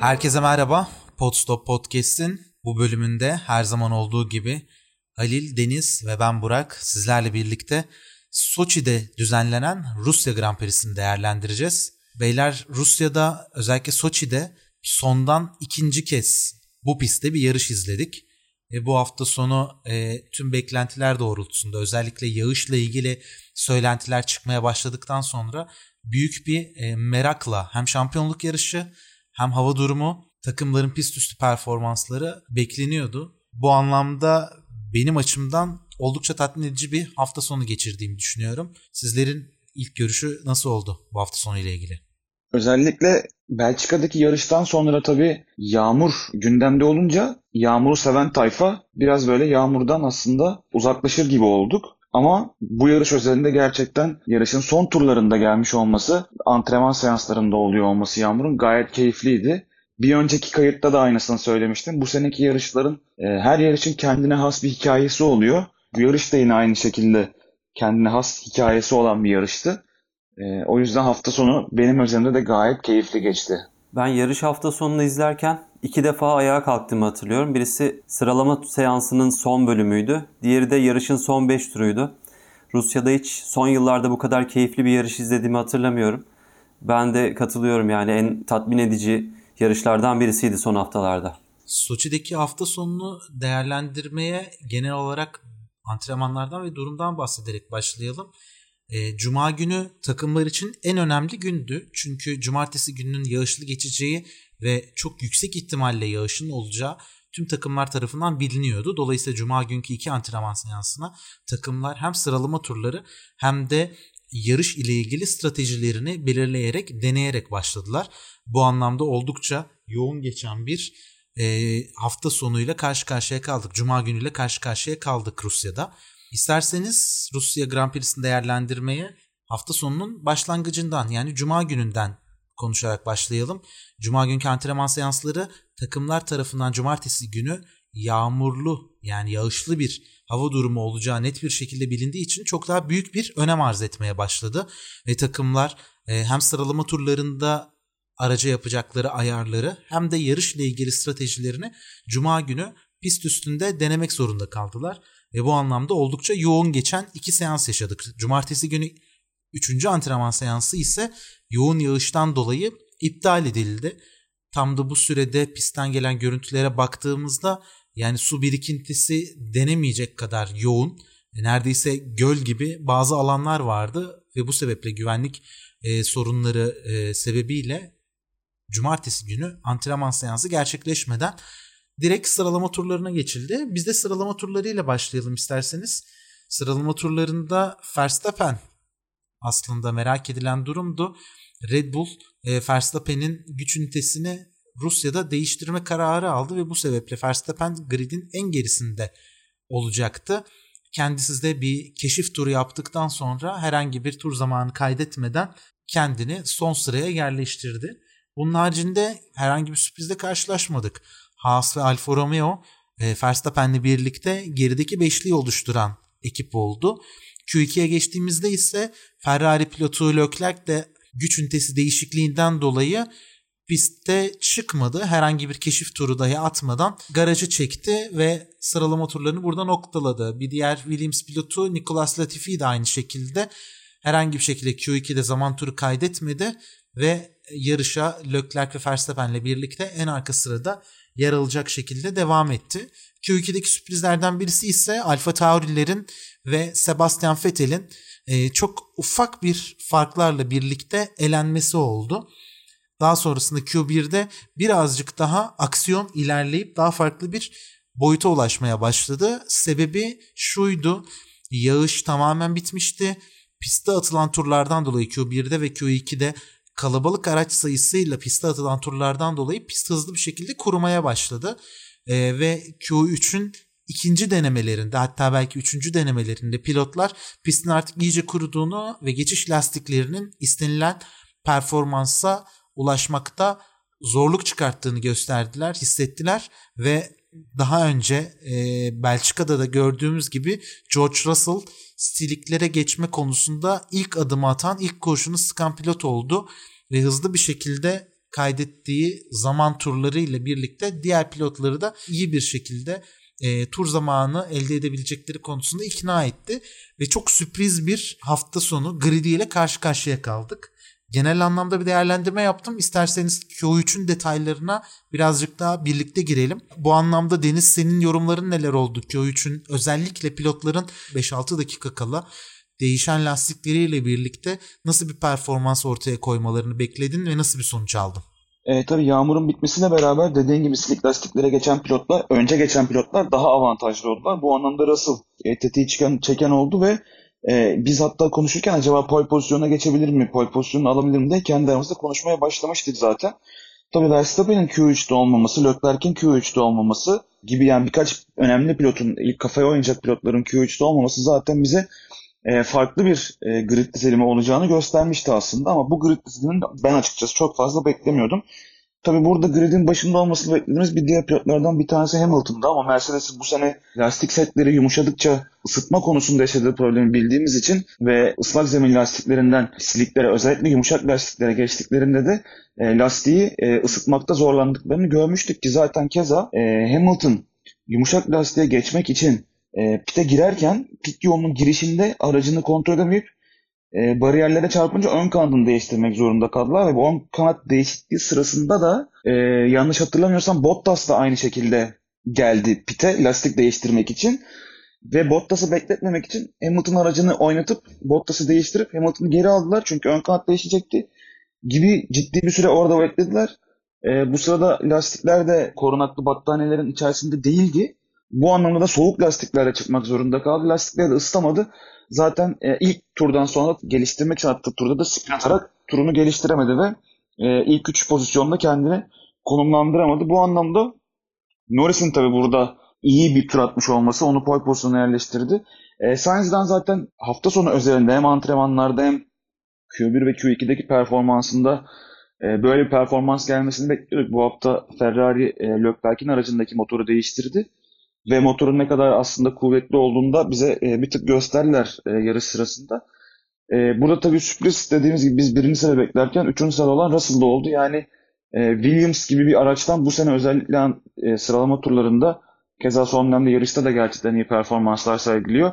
Herkese merhaba. Podstop Podcast'in bu bölümünde her zaman olduğu gibi Halil, Deniz ve ben Burak sizlerle birlikte Soçi'de düzenlenen Rusya Grand Prix'sini değerlendireceğiz. Beyler Rusya'da özellikle Soçi'de sondan ikinci kez bu pistte bir yarış izledik. E, bu hafta sonu e, tüm beklentiler doğrultusunda özellikle yağışla ilgili söylentiler çıkmaya başladıktan sonra büyük bir e, merakla hem şampiyonluk yarışı hem hava durumu takımların pist üstü performansları bekleniyordu. Bu anlamda benim açımdan oldukça tatmin edici bir hafta sonu geçirdiğimi düşünüyorum. Sizlerin ilk görüşü nasıl oldu bu hafta sonu ile ilgili? Özellikle Belçika'daki yarıştan sonra tabii yağmur gündemde olunca yağmuru seven tayfa biraz böyle yağmurdan aslında uzaklaşır gibi olduk. Ama bu yarış özelinde gerçekten yarışın son turlarında gelmiş olması, antrenman seanslarında oluyor olması Yağmur'un gayet keyifliydi. Bir önceki kayıtta da aynısını söylemiştim. Bu seneki yarışların e, her yarışın kendine has bir hikayesi oluyor. Bu yarış da yine aynı şekilde kendine has hikayesi olan bir yarıştı. E, o yüzden hafta sonu benim özelimde de gayet keyifli geçti. Ben yarış hafta sonunu izlerken iki defa ayağa kalktığımı hatırlıyorum. Birisi sıralama seansının son bölümüydü. Diğeri de yarışın son 5 turuydu. Rusya'da hiç son yıllarda bu kadar keyifli bir yarış izlediğimi hatırlamıyorum. Ben de katılıyorum yani en tatmin edici yarışlardan birisiydi son haftalarda. Soçi'deki hafta sonunu değerlendirmeye genel olarak antrenmanlardan ve durumdan bahsederek başlayalım. E, Cuma günü takımlar için en önemli gündü. Çünkü cumartesi gününün yağışlı geçeceği ve çok yüksek ihtimalle yağışın olacağı tüm takımlar tarafından biliniyordu. Dolayısıyla Cuma günkü iki antrenman seansına takımlar hem sıralama turları hem de yarış ile ilgili stratejilerini belirleyerek, deneyerek başladılar. Bu anlamda oldukça yoğun geçen bir e, hafta sonuyla karşı karşıya kaldık. Cuma günüyle karşı karşıya kaldık Rusya'da. İsterseniz Rusya Grand Prix'sini değerlendirmeye hafta sonunun başlangıcından yani Cuma gününden konuşarak başlayalım. Cuma günkü antrenman seansları takımlar tarafından cumartesi günü yağmurlu yani yağışlı bir hava durumu olacağı net bir şekilde bilindiği için çok daha büyük bir önem arz etmeye başladı. Ve takımlar e, hem sıralama turlarında araca yapacakları ayarları hem de yarışla ilgili stratejilerini cuma günü pist üstünde denemek zorunda kaldılar. Ve bu anlamda oldukça yoğun geçen iki seans yaşadık. Cumartesi günü 3. antrenman seansı ise yoğun yağıştan dolayı iptal edildi. Tam da bu sürede pistten gelen görüntülere baktığımızda yani su birikintisi denemeyecek kadar yoğun. E, neredeyse göl gibi bazı alanlar vardı ve bu sebeple güvenlik e, sorunları e, sebebiyle cumartesi günü antrenman seansı gerçekleşmeden direkt sıralama turlarına geçildi. Biz de sıralama turlarıyla başlayalım isterseniz. Sıralama turlarında Verstappen aslında merak edilen durumdu. Red Bull e, Verstappen'in güç ünitesini Rusya'da değiştirme kararı aldı ve bu sebeple Verstappen gridin en gerisinde olacaktı. Kendisi de bir keşif turu yaptıktan sonra herhangi bir tur zamanı kaydetmeden kendini son sıraya yerleştirdi. Bunun haricinde herhangi bir sürprizle karşılaşmadık. Haas ve Alfa Romeo e, Verstappen'le birlikte gerideki beşliği oluşturan ekip oldu. Q2'ye geçtiğimizde ise Ferrari pilotu Leclerc de güç ünitesi değişikliğinden dolayı pistte çıkmadı. Herhangi bir keşif turu dahi atmadan garajı çekti ve sıralama turlarını burada noktaladı. Bir diğer Williams pilotu Nicolas Latifi de aynı şekilde herhangi bir şekilde Q2'de zaman turu kaydetmedi ve yarışa Leclerc ve Verstappen'le birlikte en arka sırada yer alacak şekilde devam etti. Q2'deki sürprizlerden birisi ise Alfa Tauri'lerin ve Sebastian Vettel'in e, çok ufak bir farklarla birlikte elenmesi oldu. Daha sonrasında Q1'de birazcık daha aksiyon ilerleyip daha farklı bir boyuta ulaşmaya başladı. Sebebi şuydu. Yağış tamamen bitmişti. piste atılan turlardan dolayı Q1'de ve Q2'de kalabalık araç sayısıyla piste atılan turlardan dolayı pist hızlı bir şekilde kurumaya başladı. Ee, ve Q3'ün ikinci denemelerinde hatta belki üçüncü denemelerinde pilotlar pistin artık iyice kuruduğunu ve geçiş lastiklerinin istenilen performansa ulaşmakta zorluk çıkarttığını gösterdiler, hissettiler ve daha önce e, Belçika'da da gördüğümüz gibi George Russell stiliklere geçme konusunda ilk adımı atan, ilk kurşunu sıkan pilot oldu ve hızlı bir şekilde kaydettiği zaman turları ile birlikte diğer pilotları da iyi bir şekilde e, tur zamanı elde edebilecekleri konusunda ikna etti ve çok sürpriz bir hafta sonu gridi ile karşı karşıya kaldık. Genel anlamda bir değerlendirme yaptım. İsterseniz Q3'ün detaylarına birazcık daha birlikte girelim. Bu anlamda Deniz senin yorumların neler oldu? Q3'ün özellikle pilotların 5-6 dakika kala değişen lastikleriyle birlikte nasıl bir performans ortaya koymalarını bekledin ve nasıl bir sonuç aldın? E, tabii yağmurun bitmesiyle beraber dediğin gibi slick lastiklere geçen pilotlar, önce geçen pilotlar daha avantajlı oldular. Bu anlamda Russell e, tetiği çıkan, çeken oldu ve e, biz hatta konuşurken acaba pole pozisyonuna geçebilir mi, pole pozisyonunu alabilir mi diye kendi aramızda konuşmaya başlamıştık zaten. Tabii Verstappen'in Q3'te olmaması, Leclerc'in Q3'te olmaması gibi yani birkaç önemli pilotun, ilk kafaya oynayacak pilotların Q3'te olmaması zaten bize e, farklı bir e, grid dizilimi olacağını göstermişti aslında ama bu grid dizilimini ben açıkçası çok fazla beklemiyordum. Tabi burada gridin başında olmasını beklediğimiz bir diğer pilotlardan bir tanesi Hamilton'da ama Mercedes'in bu sene lastik setleri yumuşadıkça ısıtma konusunda yaşadığı problemi bildiğimiz için ve ıslak zemin lastiklerinden siliklere özellikle yumuşak lastiklere geçtiklerinde de e, lastiği e, ısıtmakta zorlandıklarını görmüştük ki zaten keza e, Hamilton yumuşak lastiğe geçmek için e, pite girerken pit yolunun girişinde aracını kontrol edemeyip e, bariyerlere çarpınca ön kanadını değiştirmek zorunda kaldılar ve bu ön kanat değişikliği sırasında da e, yanlış hatırlamıyorsam Bottas da aynı şekilde geldi pite lastik değiştirmek için ve Bottas'ı bekletmemek için Hamilton aracını oynatıp Bottas'ı değiştirip Hamilton'ı geri aldılar çünkü ön kanat değişecekti gibi ciddi bir süre orada beklediler. E, bu sırada lastikler de korunaklı battaniyelerin içerisinde değildi. Bu anlamda da soğuk lastiklerle çıkmak zorunda kaldı. Lastikleri de ısıtamadı. Zaten e, ilk turdan sonra geliştirme için attığı turda da spin atarak turunu geliştiremedi ve e, ilk üç pozisyonda kendini konumlandıramadı. Bu anlamda Norris'in tabi burada iyi bir tur atmış olması onu pole pozisyonuna yerleştirdi. E, Sainz'dan zaten hafta sonu özelinde hem antrenmanlarda hem Q1 ve Q2'deki performansında e, böyle bir performans gelmesini bekliyorduk. Bu hafta Ferrari e, Leclerc'in aracındaki motoru değiştirdi ve motorun ne kadar aslında kuvvetli olduğunda bize e, bir tık gösterdiler e, yarış sırasında. E, burada tabii sürpriz dediğimiz gibi biz birinci sıra beklerken üçüncü sırada olan Russell'da oldu. Yani e, Williams gibi bir araçtan bu sene özellikle e, sıralama turlarında keza son dönemde yarışta da gerçekten iyi performanslar sergiliyor.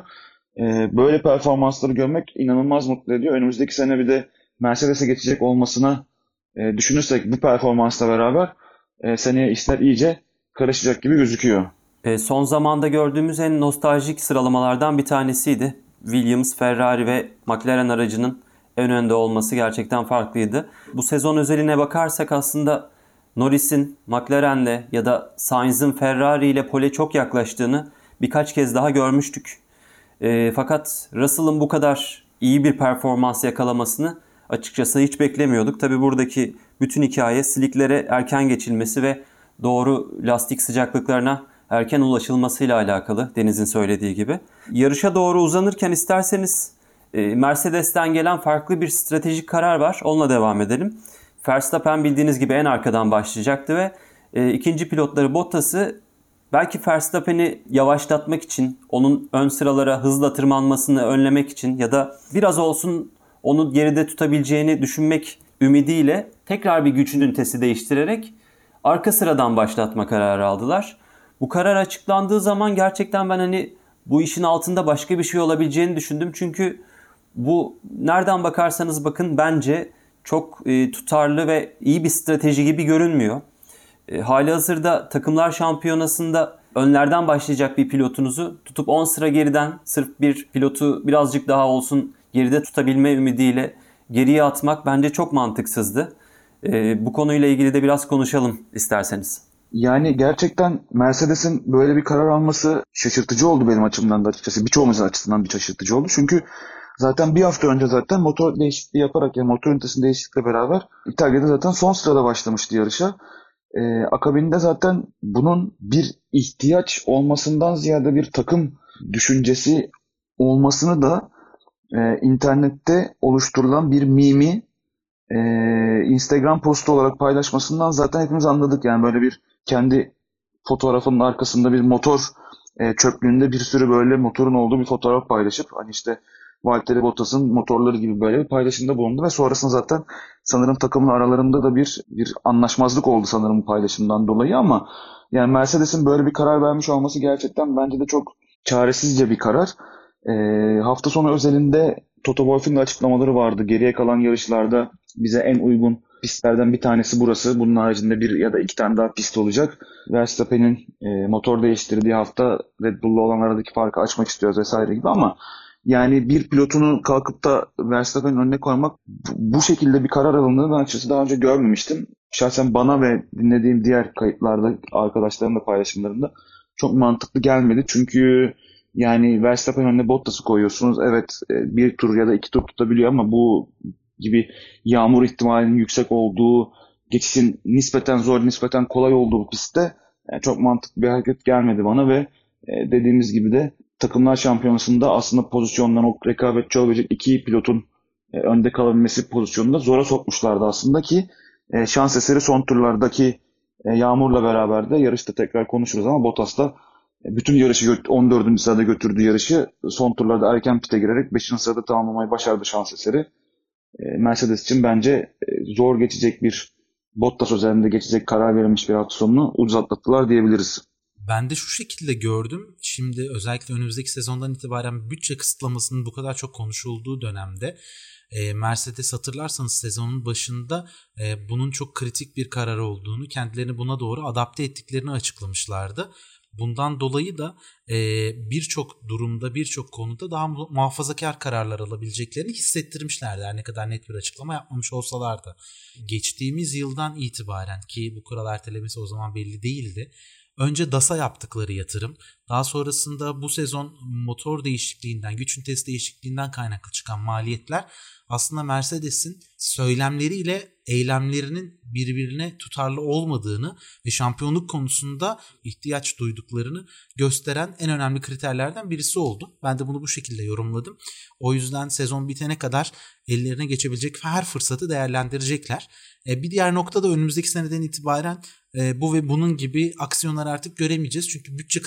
E, böyle performansları görmek inanılmaz mutlu ediyor. Önümüzdeki sene bir de Mercedes'e geçecek olmasına e, düşünürsek bu performansla beraber e, seneye işler iyice karışacak gibi gözüküyor. E, son zamanda gördüğümüz en nostaljik sıralamalardan bir tanesiydi. Williams, Ferrari ve McLaren aracının en önde olması gerçekten farklıydı. Bu sezon özeline bakarsak aslında Norris'in McLaren'le ya da Sainz'ın Ferrari ile pole çok yaklaştığını birkaç kez daha görmüştük. E, fakat Russell'ın bu kadar iyi bir performans yakalamasını açıkçası hiç beklemiyorduk. Tabi buradaki bütün hikaye siliklere erken geçilmesi ve doğru lastik sıcaklıklarına erken ulaşılmasıyla alakalı Deniz'in söylediği gibi. Yarışa doğru uzanırken isterseniz e, Mercedes'ten gelen farklı bir stratejik karar var. Onunla devam edelim. Verstappen bildiğiniz gibi en arkadan başlayacaktı ve e, ikinci pilotları Bottas'ı belki Verstappen'i yavaşlatmak için, onun ön sıralara hızla tırmanmasını önlemek için ya da biraz olsun onu geride tutabileceğini düşünmek ümidiyle tekrar bir güç ünitesi değiştirerek arka sıradan başlatma kararı aldılar. Bu karar açıklandığı zaman gerçekten ben hani bu işin altında başka bir şey olabileceğini düşündüm. Çünkü bu nereden bakarsanız bakın bence çok e, tutarlı ve iyi bir strateji gibi görünmüyor. E, hali hazırda takımlar şampiyonasında önlerden başlayacak bir pilotunuzu tutup 10 sıra geriden sırf bir pilotu birazcık daha olsun geride tutabilme ümidiyle geriye atmak bence çok mantıksızdı. E, bu konuyla ilgili de biraz konuşalım isterseniz. Yani gerçekten Mercedes'in böyle bir karar alması şaşırtıcı oldu benim açımdan da açıkçası. Birçoğumuzun açısından bir şaşırtıcı oldu. Çünkü Zaten bir hafta önce zaten motor değişikliği yaparak yani motor ünitesinin değişiklikle beraber İtalya'da zaten son sırada başlamıştı yarışa. Ee, akabinde zaten bunun bir ihtiyaç olmasından ziyade bir takım düşüncesi olmasını da e, internette oluşturulan bir mimi e, Instagram postu olarak paylaşmasından zaten hepimiz anladık. Yani böyle bir kendi fotoğrafının arkasında bir motor e, çöplüğünde bir sürü böyle motorun olduğu bir fotoğraf paylaşıp hani işte Valtteri Bottas'ın motorları gibi böyle bir paylaşımda bulundu ve sonrasında zaten sanırım takımın aralarında da bir bir anlaşmazlık oldu sanırım paylaşımdan dolayı ama yani Mercedes'in böyle bir karar vermiş olması gerçekten bence de çok çaresizce bir karar. E, hafta sonu özelinde Toto Wolff'un da açıklamaları vardı. Geriye kalan yarışlarda bize en uygun pistlerden bir tanesi burası. Bunun haricinde bir ya da iki tane daha pist olacak. Verstappen'in e, motor değiştirdiği hafta Red Bull'la olan aradaki farkı açmak istiyoruz vesaire gibi ama yani bir pilotunu kalkıp da Verstappen'in önüne koymak bu şekilde bir karar alındığını ben açıkçası daha önce görmemiştim. Şahsen bana ve dinlediğim diğer kayıtlarda arkadaşlarımla paylaşımlarında çok mantıklı gelmedi. Çünkü yani Verstappen önüne Bottas'ı koyuyorsunuz. Evet e, bir tur ya da iki tur tutabiliyor ama bu gibi yağmur ihtimalinin yüksek olduğu, geçişin nispeten zor, nispeten kolay olduğu pistte yani çok mantıklı bir hareket gelmedi bana ve e, dediğimiz gibi de takımlar şampiyonasında aslında pozisyondan o rekabetçi olabilecek iki pilotun e, önde kalabilmesi pozisyonunda zora sokmuşlardı aslında ki e, şans eseri son turlardaki e, Yağmur'la beraber de yarışta tekrar konuşuruz ama Bottas da e, bütün yarışı 14. sırada götürdüğü yarışı son turlarda erken pite girerek 5. sırada tamamlamayı başardı şans eseri. E, Mercedes için bence e, zor geçecek bir Bottas özelinde geçecek karar verilmiş bir hafta sonunu ucuz diyebiliriz. Ben de şu şekilde gördüm. Şimdi özellikle önümüzdeki sezondan itibaren bütçe kısıtlamasının bu kadar çok konuşulduğu dönemde Mercedes hatırlarsanız sezonun başında bunun çok kritik bir karar olduğunu, kendilerini buna doğru adapte ettiklerini açıklamışlardı. Bundan dolayı da e, birçok durumda, birçok konuda daha muhafazakar kararlar alabileceklerini hissettirmişlerdi. Her ne kadar net bir açıklama yapmamış olsalar da. Geçtiğimiz yıldan itibaren ki bu kural ertelemesi o zaman belli değildi. Önce DAS'a yaptıkları yatırım, daha sonrasında bu sezon motor değişikliğinden, güç ünitesi değişikliğinden kaynaklı çıkan maliyetler aslında Mercedes'in söylemleriyle eylemlerinin birbirine tutarlı olmadığını ve şampiyonluk konusunda ihtiyaç duyduklarını gösteren en önemli kriterlerden birisi oldu. Ben de bunu bu şekilde yorumladım. O yüzden sezon bitene kadar ellerine geçebilecek her fırsatı değerlendirecekler. E, bir diğer nokta da önümüzdeki seneden itibaren e, bu ve bunun gibi aksiyonları artık göremeyeceğiz. Çünkü bütçe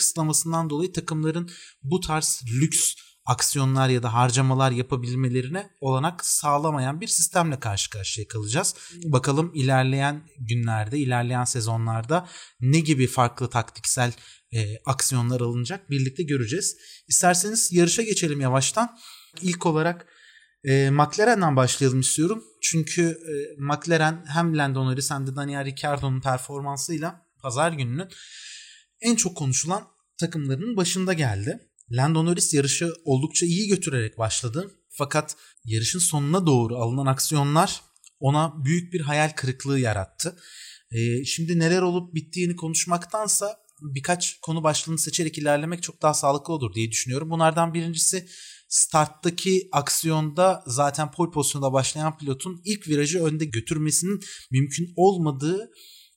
kısıtlamasından dolayı takımların bu tarz lüks aksiyonlar ya da harcamalar yapabilmelerine olanak sağlamayan bir sistemle karşı karşıya kalacağız. Bakalım ilerleyen günlerde, ilerleyen sezonlarda ne gibi farklı taktiksel e, aksiyonlar alınacak birlikte göreceğiz. İsterseniz yarışa geçelim yavaştan. İlk olarak e, McLaren'dan başlayalım istiyorum. Çünkü e, McLaren hem Lando Norris hem de Daniel Ricciardo'nun performansıyla pazar gününün en çok konuşulan takımlarının başında geldi. Lando Norris yarışı oldukça iyi götürerek başladı. Fakat yarışın sonuna doğru alınan aksiyonlar ona büyük bir hayal kırıklığı yarattı. Ee, şimdi neler olup bittiğini konuşmaktansa birkaç konu başlığını seçerek ilerlemek çok daha sağlıklı olur diye düşünüyorum. Bunlardan birincisi starttaki aksiyonda zaten pole pozisyonda başlayan pilotun ilk virajı önde götürmesinin mümkün olmadığı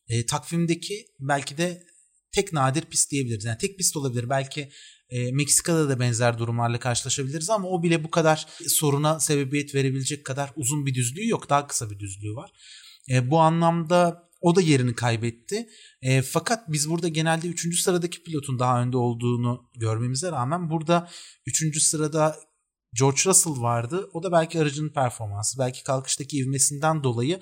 e, takvimdeki belki de tek nadir pist diyebiliriz. Yani tek pist olabilir. Belki e, Meksika'da da benzer durumlarla karşılaşabiliriz ama o bile bu kadar soruna sebebiyet verebilecek kadar uzun bir düzlüğü yok. Daha kısa bir düzlüğü var. E, bu anlamda o da yerini kaybetti. E, fakat biz burada genelde 3. sıradaki pilotun daha önde olduğunu görmemize rağmen burada 3. sırada George Russell vardı. O da belki aracının performansı, belki kalkıştaki ivmesinden dolayı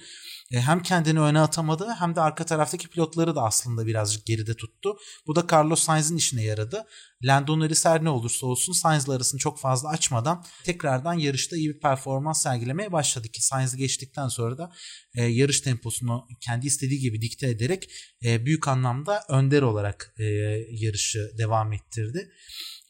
e, hem kendini öne atamadı hem de arka taraftaki pilotları da aslında birazcık geride tuttu. Bu da Carlos Sainz'in işine yaradı. Lando Norris her ne olursa olsun Sainz'la arasını çok fazla açmadan tekrardan yarışta iyi bir performans sergilemeye başladı ki Sainz'i geçtikten sonra da e, yarış temposunu kendi istediği gibi dikte ederek e, büyük anlamda önder olarak e, yarışı devam ettirdi.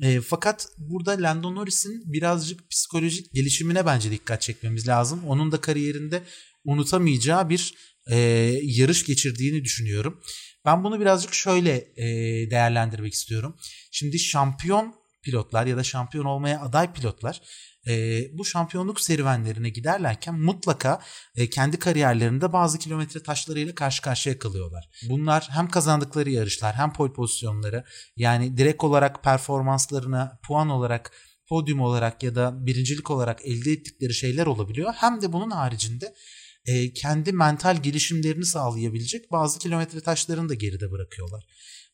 E, fakat burada Lando Norris'in birazcık psikolojik gelişimine bence dikkat çekmemiz lazım. Onun da kariyerinde unutamayacağı bir e, yarış geçirdiğini düşünüyorum. Ben bunu birazcık şöyle e, değerlendirmek istiyorum. Şimdi şampiyon pilotlar ya da şampiyon olmaya aday pilotlar e, bu şampiyonluk serüvenlerine giderlerken mutlaka e, kendi kariyerlerinde bazı kilometre taşlarıyla karşı karşıya kalıyorlar. Bunlar hem kazandıkları yarışlar hem pole pozisyonları yani direkt olarak performanslarına puan olarak podyum olarak ya da birincilik olarak elde ettikleri şeyler olabiliyor. Hem de bunun haricinde e, kendi mental gelişimlerini sağlayabilecek bazı kilometre taşlarını da geride bırakıyorlar.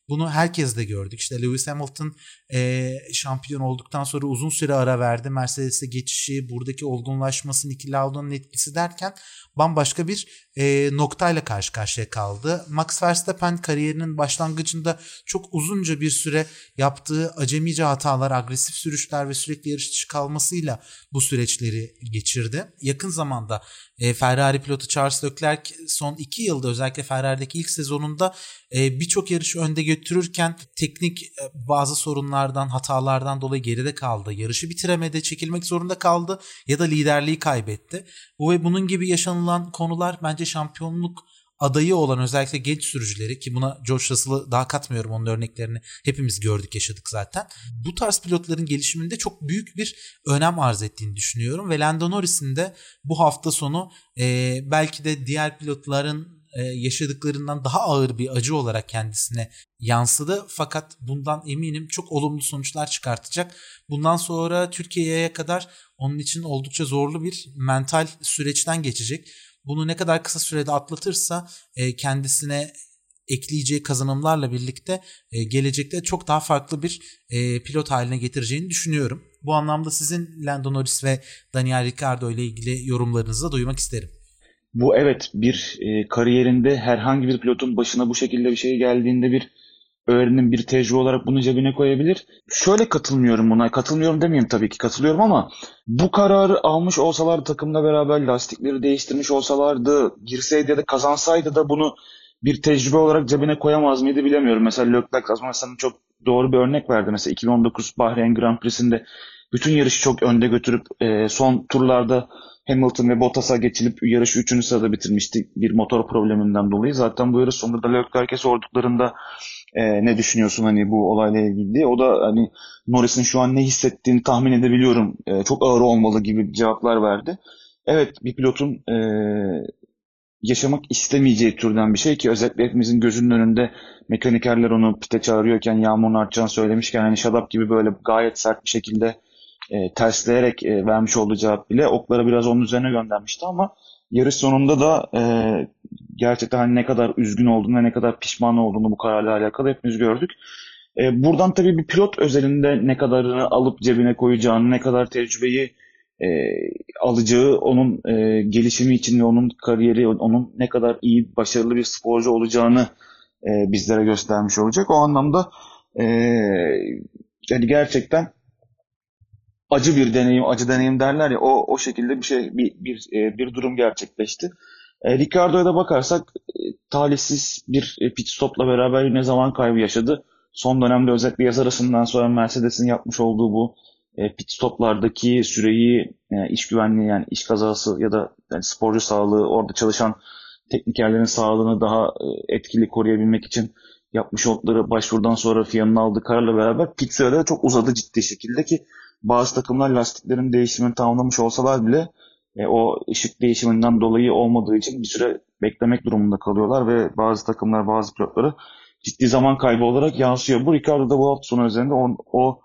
Bunu herkes de gördük. İşte Lewis Hamilton e, şampiyon olduktan sonra uzun süre ara verdi. Mercedes'e geçişi, buradaki olgunlaşması, Niki Lauda'nın etkisi derken bambaşka bir e, noktayla karşı karşıya kaldı. Max Verstappen kariyerinin başlangıcında çok uzunca bir süre yaptığı acemice hatalar, agresif sürüşler ve sürekli yarış dışı kalmasıyla bu süreçleri geçirdi. Yakın zamanda e, Ferrari pilotu Charles Leclerc son iki yılda özellikle Ferrari'deki ilk sezonunda e, birçok yarışı önde götürürken teknik e, bazı sorunlardan, hatalardan dolayı geride kaldı. Yarışı bitiremedi, çekilmek zorunda kaldı ya da liderliği kaybetti. Bu ve bunun gibi yaşanılan konular bence şampiyonluk adayı olan özellikle genç sürücüleri ki buna George Russell'ı daha katmıyorum onun örneklerini hepimiz gördük yaşadık zaten. Bu tarz pilotların gelişiminde çok büyük bir önem arz ettiğini düşünüyorum ve Lando Norris'in de bu hafta sonu e, belki de diğer pilotların yaşadıklarından daha ağır bir acı olarak kendisine yansıdı. Fakat bundan eminim çok olumlu sonuçlar çıkartacak. Bundan sonra Türkiye'ye kadar onun için oldukça zorlu bir mental süreçten geçecek. Bunu ne kadar kısa sürede atlatırsa e, kendisine ekleyeceği kazanımlarla birlikte e, gelecekte çok daha farklı bir e, pilot haline getireceğini düşünüyorum. Bu anlamda sizin Lando Norris ve Daniel Ricciardo ile ilgili yorumlarınızı da duymak isterim. Bu evet bir e, kariyerinde herhangi bir pilotun başına bu şekilde bir şey geldiğinde bir öğrenim, bir tecrübe olarak bunu cebine koyabilir. Şöyle katılmıyorum buna. Katılmıyorum demeyeyim tabii ki katılıyorum ama bu kararı almış olsalar takımla beraber lastikleri değiştirmiş olsalardı, girseydi ya da kazansaydı da bunu bir tecrübe olarak cebine koyamaz mıydı bilemiyorum. Mesela Leclerc mesela çok doğru bir örnek verdi. Mesela 2019 Bahreyn Grand Prix'sinde bütün yarışı çok önde götürüp e, son turlarda Hamilton ve Bottas'a geçilip yarışı 3. sırada bitirmişti bir motor probleminden dolayı. Zaten bu yarış sonunda Leclerc'e sorduklarında e, ne düşünüyorsun hani bu olayla ilgili diye. O da hani Norris'in şu an ne hissettiğini tahmin edebiliyorum. E, çok ağır olmalı gibi cevaplar verdi. Evet bir pilotun e, yaşamak istemeyeceği türden bir şey ki özellikle hepimizin gözünün önünde mekanikerler onu pite çağırıyorken yağmurun artacağını söylemişken hani Şadap gibi böyle gayet sert bir şekilde e, tersleyerek e, vermiş olduğu cevap bile okları biraz onun üzerine göndermişti ama yarış sonunda da e, gerçekten hani ne kadar üzgün olduğunu ve ne kadar pişman olduğunu bu kararla alakalı hepimiz gördük. E, buradan tabii bir pilot özelinde ne kadarını alıp cebine koyacağını, ne kadar tecrübeyi e, alacağı, onun e, gelişimi için ve onun kariyeri, onun ne kadar iyi, başarılı bir sporcu olacağını e, bizlere göstermiş olacak. O anlamda e, yani gerçekten acı bir deneyim, acı deneyim derler ya o o şekilde bir şey bir bir e, bir durum gerçekleşti. E, Ricardo'ya da bakarsak e, talihsiz bir e, pit stopla beraber yine zaman kaybı yaşadı. Son dönemde özellikle yaz arasından sonra Mercedes'in yapmış olduğu bu e, pit stoplardaki süreyi e, iş güvenliği yani iş kazası ya da yani sporcu sağlığı orada çalışan teknikerlerin sağlığını daha e, etkili koruyabilmek için yapmış oldukları başvurudan sonra FIA'nın aldığı kararla beraber pit süreleri çok uzadı ciddi şekilde ki bazı takımlar lastiklerin değişimini tamamlamış olsalar bile e, o ışık değişiminden dolayı olmadığı için bir süre beklemek durumunda kalıyorlar ve bazı takımlar bazı pilotları ciddi zaman kaybı olarak yansıyor. Bu Ricardo da bu hafta sonu üzerinde o, o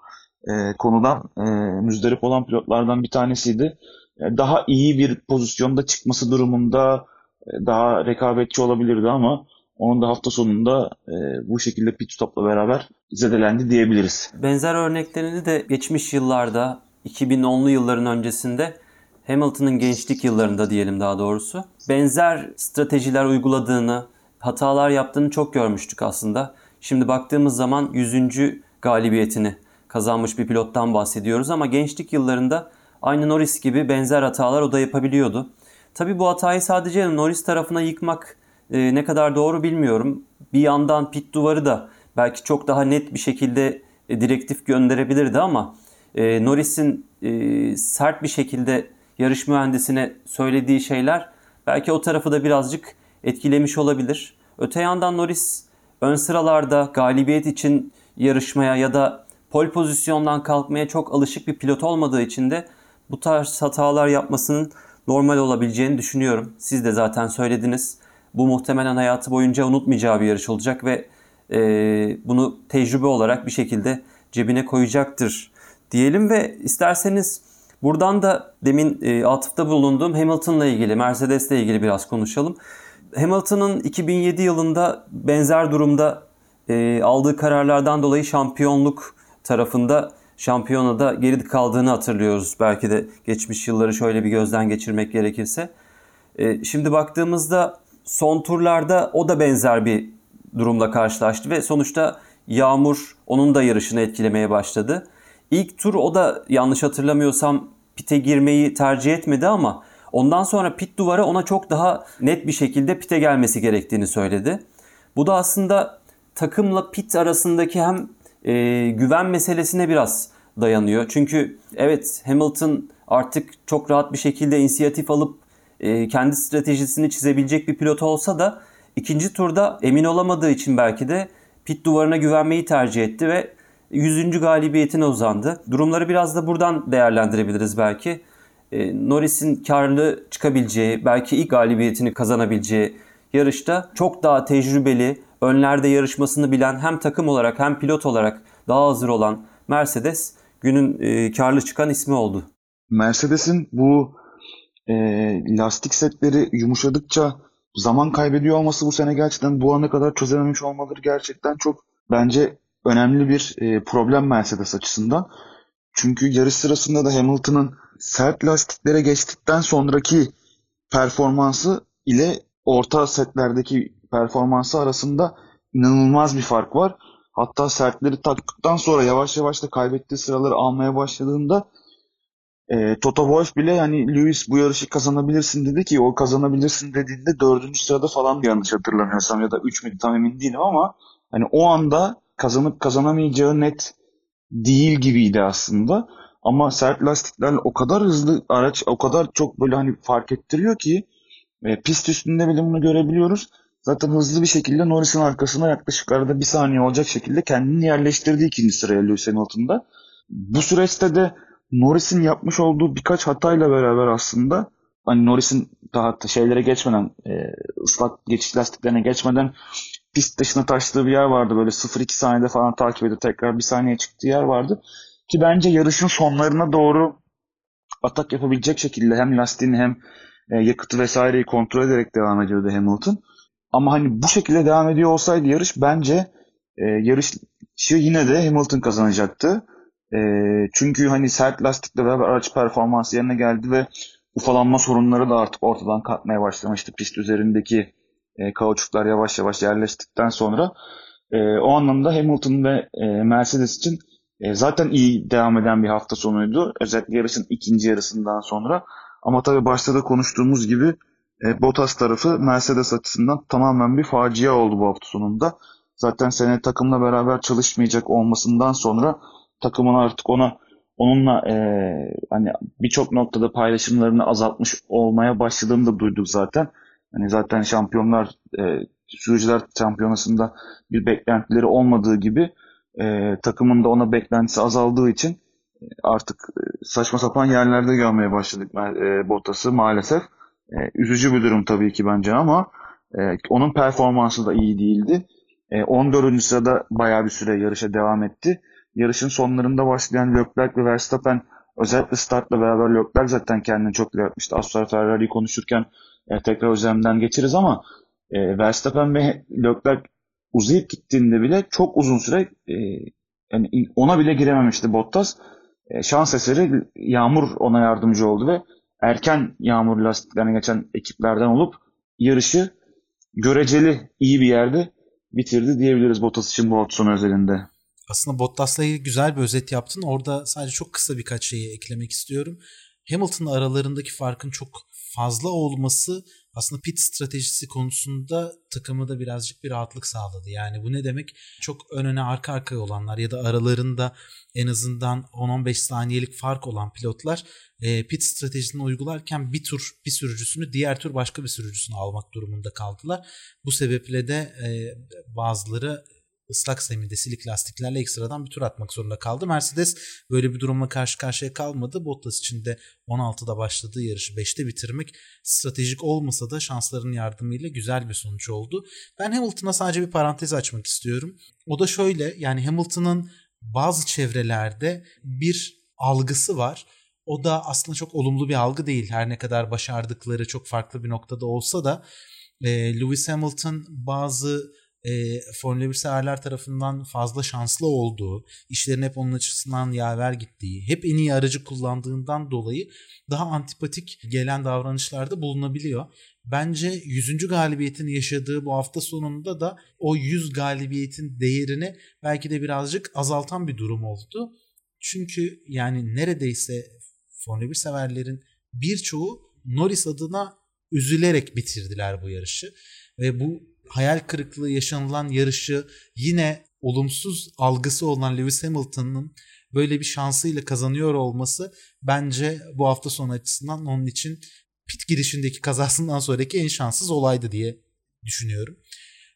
e, konudan e, müzdarip olan pilotlardan bir tanesiydi. E, daha iyi bir pozisyonda çıkması durumunda e, daha rekabetçi olabilirdi ama onun da hafta sonunda e, bu şekilde pit stopla beraber zedelendi diyebiliriz. Benzer örneklerini de geçmiş yıllarda 2010'lu yılların öncesinde Hamilton'ın gençlik yıllarında diyelim daha doğrusu benzer stratejiler uyguladığını, hatalar yaptığını çok görmüştük aslında. Şimdi baktığımız zaman 100. galibiyetini kazanmış bir pilottan bahsediyoruz ama gençlik yıllarında aynı Norris gibi benzer hatalar o da yapabiliyordu. Tabi bu hatayı sadece Norris tarafına yıkmak e, ne kadar doğru bilmiyorum. Bir yandan pit duvarı da belki çok daha net bir şekilde e, direktif gönderebilirdi ama e, Norris'in e, sert bir şekilde yarış mühendisine söylediği şeyler belki o tarafı da birazcık etkilemiş olabilir. Öte yandan Norris ön sıralarda galibiyet için yarışmaya ya da pol pozisyondan kalkmaya çok alışık bir pilot olmadığı için de bu tarz hatalar yapmasının normal olabileceğini düşünüyorum. Siz de zaten söylediniz. Bu muhtemelen hayatı boyunca unutmayacağı bir yarış olacak ve e, bunu tecrübe olarak bir şekilde cebine koyacaktır diyelim ve isterseniz buradan da demin e, atıfta bulunduğum Hamilton'la ilgili, Mercedes'le ilgili biraz konuşalım. Hamilton'ın 2007 yılında benzer durumda e, aldığı kararlardan dolayı şampiyonluk tarafında şampiyonada geri kaldığını hatırlıyoruz. Belki de geçmiş yılları şöyle bir gözden geçirmek gerekirse. E, şimdi baktığımızda son turlarda o da benzer bir durumla karşılaştı ve sonuçta yağmur onun da yarışını etkilemeye başladı. İlk tur o da yanlış hatırlamıyorsam pite girmeyi tercih etmedi ama ondan sonra pit duvarı ona çok daha net bir şekilde pite gelmesi gerektiğini söyledi. Bu da aslında takımla pit arasındaki hem e, güven meselesine biraz dayanıyor. Çünkü evet Hamilton artık çok rahat bir şekilde inisiyatif alıp e, kendi stratejisini çizebilecek bir pilot olsa da ikinci turda emin olamadığı için belki de pit duvarına güvenmeyi tercih etti ve 100. galibiyetine uzandı. Durumları biraz da buradan değerlendirebiliriz belki. E, Norris'in karlı çıkabileceği, belki ilk galibiyetini kazanabileceği yarışta çok daha tecrübeli, önlerde yarışmasını bilen hem takım olarak hem pilot olarak daha hazır olan Mercedes günün e, karlı çıkan ismi oldu. Mercedes'in bu e, lastik setleri yumuşadıkça zaman kaybediyor olması bu sene gerçekten bu ana kadar çözememiş olmaları gerçekten çok bence önemli bir e, problem Mercedes açısından. Çünkü yarış sırasında da Hamilton'ın sert lastiklere geçtikten sonraki performansı ile orta setlerdeki performansı arasında inanılmaz bir fark var. Hatta sertleri taktıktan sonra yavaş yavaş da kaybettiği sıraları almaya başladığında e, Toto Wolff bile yani Lewis bu yarışı kazanabilirsin dedi ki o kazanabilirsin dediğinde dördüncü sırada falan bir yanlış hatırlamıyorsam ya da üç müydü tam emin değilim ama hani o anda kazanıp kazanamayacağı net değil gibiydi aslında. Ama sert lastiklerle o kadar hızlı araç o kadar çok böyle hani fark ettiriyor ki e, pist üstünde bile bunu görebiliyoruz. Zaten hızlı bir şekilde Norris'in arkasına yaklaşık arada bir saniye olacak şekilde kendini yerleştirdi ikinci sıraya Lewis Hamilton'da. Bu süreçte de Norris'in yapmış olduğu birkaç hatayla beraber aslında hani Norris'in daha şeylere geçmeden e, ıslak geçiş lastiklerine geçmeden pist dışına taştığı bir yer vardı. Böyle 0-2 saniyede falan takip edip tekrar bir saniye çıktığı yer vardı. Ki bence yarışın sonlarına doğru atak yapabilecek şekilde hem lastiğini hem e, yakıtı vesaireyi kontrol ederek devam ediyordu Hamilton. Ama hani bu şekilde devam ediyor olsaydı yarış bence e, yarışı yine de Hamilton kazanacaktı. E, çünkü hani sert lastikle beraber araç performansı yerine geldi ve ufalanma sorunları da artık ortadan kalkmaya başlamıştı. Pist üzerindeki e, kauçuklar yavaş yavaş yerleştikten sonra. E, o anlamda Hamilton ve e, Mercedes için e, zaten iyi devam eden bir hafta sonuydu. Özellikle yarışın ikinci yarısından sonra. Ama tabii başta da konuştuğumuz gibi e, Bottas tarafı Mercedes açısından tamamen bir facia oldu bu hafta sonunda. Zaten sene takımla beraber çalışmayacak olmasından sonra takımın artık ona onunla e, hani birçok noktada paylaşımlarını azaltmış olmaya başladığını da duyduk zaten. Hani zaten şampiyonlar e, sürücüler şampiyonasında bir beklentileri olmadığı gibi e, takımın da ona beklentisi azaldığı için e, artık e, saçma sapan yerlerde görmeye başladık e, Bottas'ı maalesef. E, üzücü bir durum tabii ki bence ama e, onun performansı da iyi değildi. E, 14. sırada bayağı bir süre yarışa devam etti. Yarışın sonlarında başlayan Leclerc ve Verstappen özellikle startla beraber Leclerc zaten kendini çok iyi yapmıştı. Az sonra Ferrari'yi konuşurken e, tekrar üzerinden geçeriz ama e, Verstappen ve Leclerc uzayıp gittiğinde bile çok uzun süre e, yani ona bile girememişti Bottas. E, şans eseri Yağmur ona yardımcı oldu ve erken Yağmur lastiklerine geçen ekiplerden olup yarışı göreceli iyi bir yerde bitirdi diyebiliriz Bottas için bu hafta sonu özelinde. Aslında Bottas'la ilgili güzel bir özet yaptın. Orada sadece çok kısa birkaç şeyi eklemek istiyorum. Hamilton'la aralarındaki farkın çok fazla olması aslında pit stratejisi konusunda takımı da birazcık bir rahatlık sağladı. Yani bu ne demek? Çok ön öne arka arkaya olanlar ya da aralarında en azından 10-15 saniyelik fark olan pilotlar e, pit stratejisini uygularken bir tur bir sürücüsünü diğer tur başka bir sürücüsünü almak durumunda kaldılar. Bu sebeple de e, bazıları ıslak zeminde silik lastiklerle ekstradan bir tur atmak zorunda kaldı. Mercedes böyle bir durumla karşı karşıya kalmadı. Bottas için de 16'da başladığı yarışı 5'te bitirmek stratejik olmasa da şansların yardımıyla güzel bir sonuç oldu. Ben Hamilton'a sadece bir parantez açmak istiyorum. O da şöyle yani Hamilton'ın bazı çevrelerde bir algısı var. O da aslında çok olumlu bir algı değil. Her ne kadar başardıkları çok farklı bir noktada olsa da Lewis Hamilton bazı e, Formula 1 severler tarafından fazla şanslı olduğu, işlerin hep onun açısından yaver gittiği, hep en iyi aracı kullandığından dolayı daha antipatik gelen davranışlarda bulunabiliyor. Bence 100. galibiyetini yaşadığı bu hafta sonunda da o 100 galibiyetin değerini belki de birazcık azaltan bir durum oldu. Çünkü yani neredeyse Formula 1 severlerin birçoğu Norris adına üzülerek bitirdiler bu yarışı. Ve bu hayal kırıklığı yaşanılan yarışı yine olumsuz algısı olan Lewis Hamilton'ın böyle bir şansıyla kazanıyor olması bence bu hafta sonu açısından onun için pit girişindeki kazasından sonraki en şanssız olaydı diye düşünüyorum.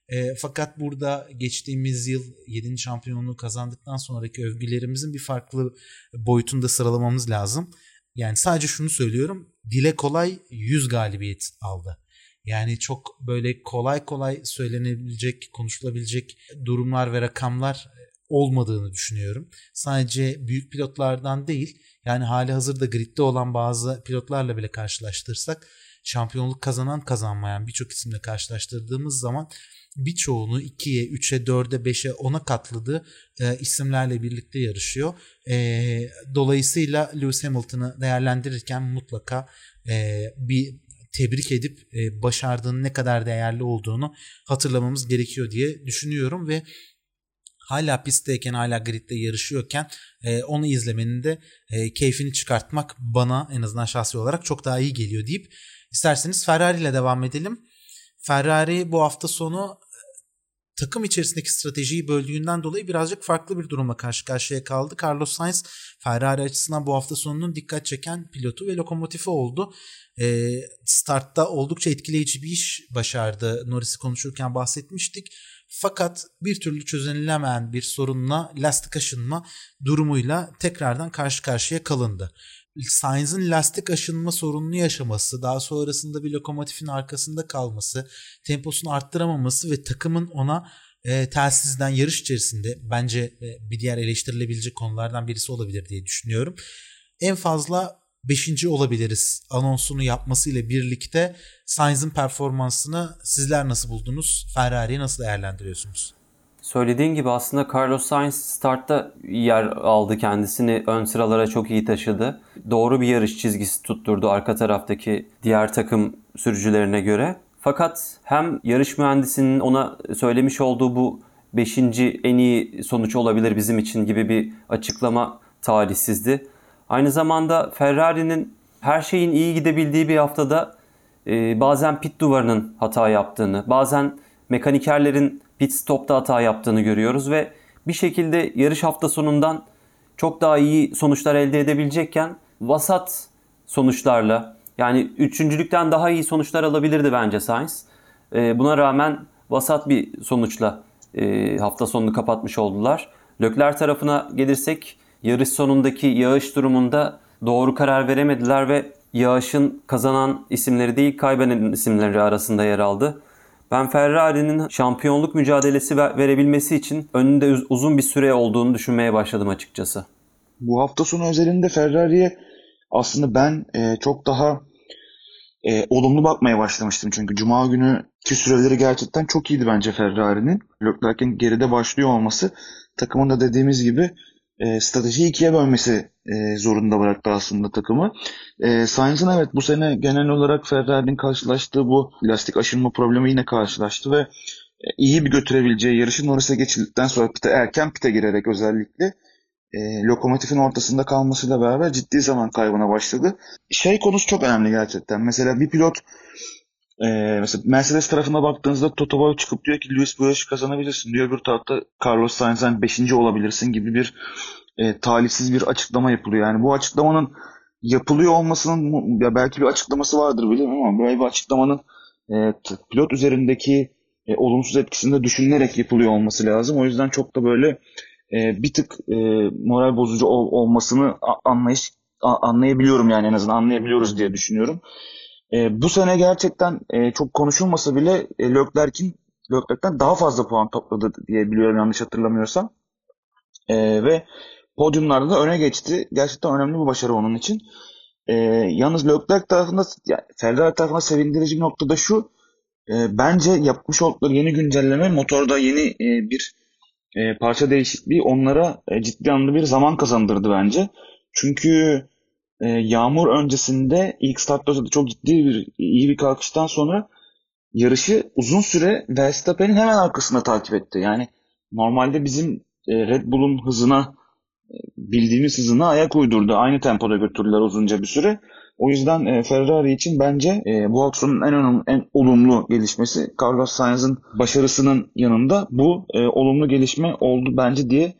E, fakat burada geçtiğimiz yıl 7. şampiyonluğu kazandıktan sonraki övgülerimizin bir farklı boyutunda sıralamamız lazım. Yani sadece şunu söylüyorum. Dile kolay 100 galibiyet aldı. Yani çok böyle kolay kolay söylenebilecek, konuşulabilecek durumlar ve rakamlar olmadığını düşünüyorum. Sadece büyük pilotlardan değil, yani hali hazırda gridde olan bazı pilotlarla bile karşılaştırsak şampiyonluk kazanan kazanmayan birçok isimle karşılaştırdığımız zaman birçoğunu 2'ye, 3'e, 4'e, 5'e, 10'a katladığı e, isimlerle birlikte yarışıyor. E, dolayısıyla Lewis Hamilton'ı değerlendirirken mutlaka e, bir tebrik edip e, başardığının ne kadar değerli olduğunu hatırlamamız gerekiyor diye düşünüyorum ve hala pistteyken hala gridde yarışıyorken e, onu izlemenin de e, keyfini çıkartmak bana en azından şahsi olarak çok daha iyi geliyor deyip isterseniz Ferrari ile devam edelim. Ferrari bu hafta sonu takım içerisindeki stratejiyi böldüğünden dolayı birazcık farklı bir duruma karşı karşıya kaldı. Carlos Sainz Ferrari açısından bu hafta sonunun dikkat çeken pilotu ve lokomotifi oldu. E, startta oldukça etkileyici bir iş başardı. Norris'i konuşurken bahsetmiştik. Fakat bir türlü çözülemeyen bir sorunla lastik aşınma durumuyla tekrardan karşı karşıya kalındı. Sainz'ın lastik aşınma sorununu yaşaması, daha sonrasında bir lokomotifin arkasında kalması, temposunu arttıramaması ve takımın ona e, telsizden yarış içerisinde bence e, bir diğer eleştirilebilecek konulardan birisi olabilir diye düşünüyorum. En fazla 5. olabiliriz anonsunu yapmasıyla birlikte Sainz'ın performansını sizler nasıl buldunuz? Ferrari'yi nasıl değerlendiriyorsunuz? Söylediğin gibi aslında Carlos Sainz startta yer aldı kendisini ön sıralara çok iyi taşıdı. Doğru bir yarış çizgisi tutturdu arka taraftaki diğer takım sürücülerine göre. Fakat hem yarış mühendisinin ona söylemiş olduğu bu 5. en iyi sonuç olabilir bizim için gibi bir açıklama talihsizdi. Aynı zamanda Ferrari'nin her şeyin iyi gidebildiği bir haftada e, bazen pit duvarının hata yaptığını, bazen mekanikerlerin pit stopta hata yaptığını görüyoruz ve bir şekilde yarış hafta sonundan çok daha iyi sonuçlar elde edebilecekken vasat sonuçlarla yani üçüncülükten daha iyi sonuçlar alabilirdi bence Sainz. E, buna rağmen vasat bir sonuçla e, hafta sonunu kapatmış oldular. Lökler tarafına gelirsek yarış sonundaki yağış durumunda doğru karar veremediler ve yağışın kazanan isimleri değil kaybeden isimleri arasında yer aldı. Ben Ferrari'nin şampiyonluk mücadelesi verebilmesi için önünde uzun bir süre olduğunu düşünmeye başladım açıkçası. Bu hafta sonu özelinde Ferrari'ye aslında ben e, çok daha e, olumlu bakmaya başlamıştım. Çünkü Cuma günü ki süreleri gerçekten çok iyiydi bence Ferrari'nin. Leclerc'in geride başlıyor olması takımın da dediğimiz gibi e, stratejiyi ikiye bölmesi e, zorunda bıraktı aslında takımı. E, Sainz'ın evet bu sene genel olarak Ferrari'nin karşılaştığı bu lastik aşınma problemi yine karşılaştı ve e, iyi bir götürebileceği yarışı Norris'e geçildikten sonra pite, erken pite girerek özellikle e, lokomotifin ortasında kalmasıyla beraber ciddi zaman kaybına başladı. Şey konusu çok önemli gerçekten. Mesela bir pilot e, mesela Mercedes tarafına baktığınızda Toto Wolff çıkıp diyor ki Lewis bu yarışı kazanabilirsin diyor. Öbür tarafta Carlos Sainz'den 5. olabilirsin gibi bir e, talihsiz bir açıklama yapılıyor. Yani bu açıklamanın yapılıyor olmasının ya belki bir açıklaması vardır bilmiyorum ama böyle bir açıklamanın e, pilot üzerindeki e, olumsuz etkisinde düşünülerek yapılıyor olması lazım. O yüzden çok da böyle e, bir tık e, moral bozucu ol, olmasını anlayış a, anlayabiliyorum yani en azından anlayabiliyoruz diye düşünüyorum. E, bu sene gerçekten e, çok konuşulmasa bile e, Leclerc'in Leclerc'ten daha fazla puan topladı diye biliyorum yanlış hatırlamıyorsam. E, ve podyumlarda da öne geçti. Gerçekten önemli bir başarı onun için. E, yalnız Leclerc tarafında, yani Ferrari tarafında sevindirici bir noktada şu. E, bence yapmış oldukları yeni güncelleme motorda yeni e, bir e, parça değişikliği onlara e, ciddi anlamda bir zaman kazandırdı bence. Çünkü e, yağmur öncesinde ilk startta çok ciddi bir iyi bir kalkıştan sonra yarışı uzun süre Verstappen'in hemen arkasında takip etti. Yani normalde bizim e, Red Bull'un hızına e, bildiğimiz hızına ayak uydurdu. Aynı tempoda götürdüler uzunca bir süre. O yüzden e, Ferrari için bence e, bu aksiyonun en önemli, en olumlu gelişmesi Carlos Sainz'ın başarısının yanında bu e, olumlu gelişme oldu bence diye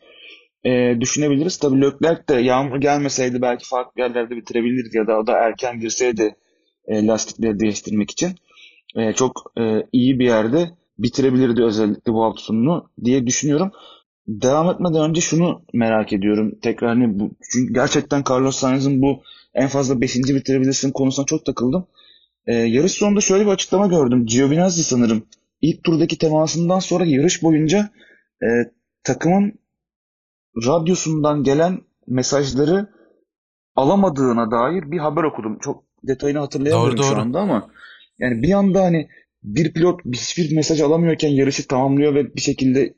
e, düşünebiliriz. Tabii Leclerc de yağmur gelmeseydi belki farklı yerlerde bitirebilirdi ya da o da erken girseydi e, lastikleri değiştirmek için e, çok e, iyi bir yerde bitirebilirdi özellikle bu hafta sonunu diye düşünüyorum. Devam etmeden önce şunu merak ediyorum. Tekrar hani bu, çünkü gerçekten Carlos Sainz'ın bu en fazla 5. bitirebilirsin konusuna çok takıldım. Ee, yarış sonunda şöyle bir açıklama gördüm. Giovinazzi sanırım ilk turdaki temasından sonra yarış boyunca e, takımın radyosundan gelen mesajları alamadığına dair bir haber okudum. Çok detayını hatırlayamıyorum doğru, doğru. şu anda ama yani bir anda hani bir pilot hiçbir mesaj alamıyorken yarışı tamamlıyor ve bir şekilde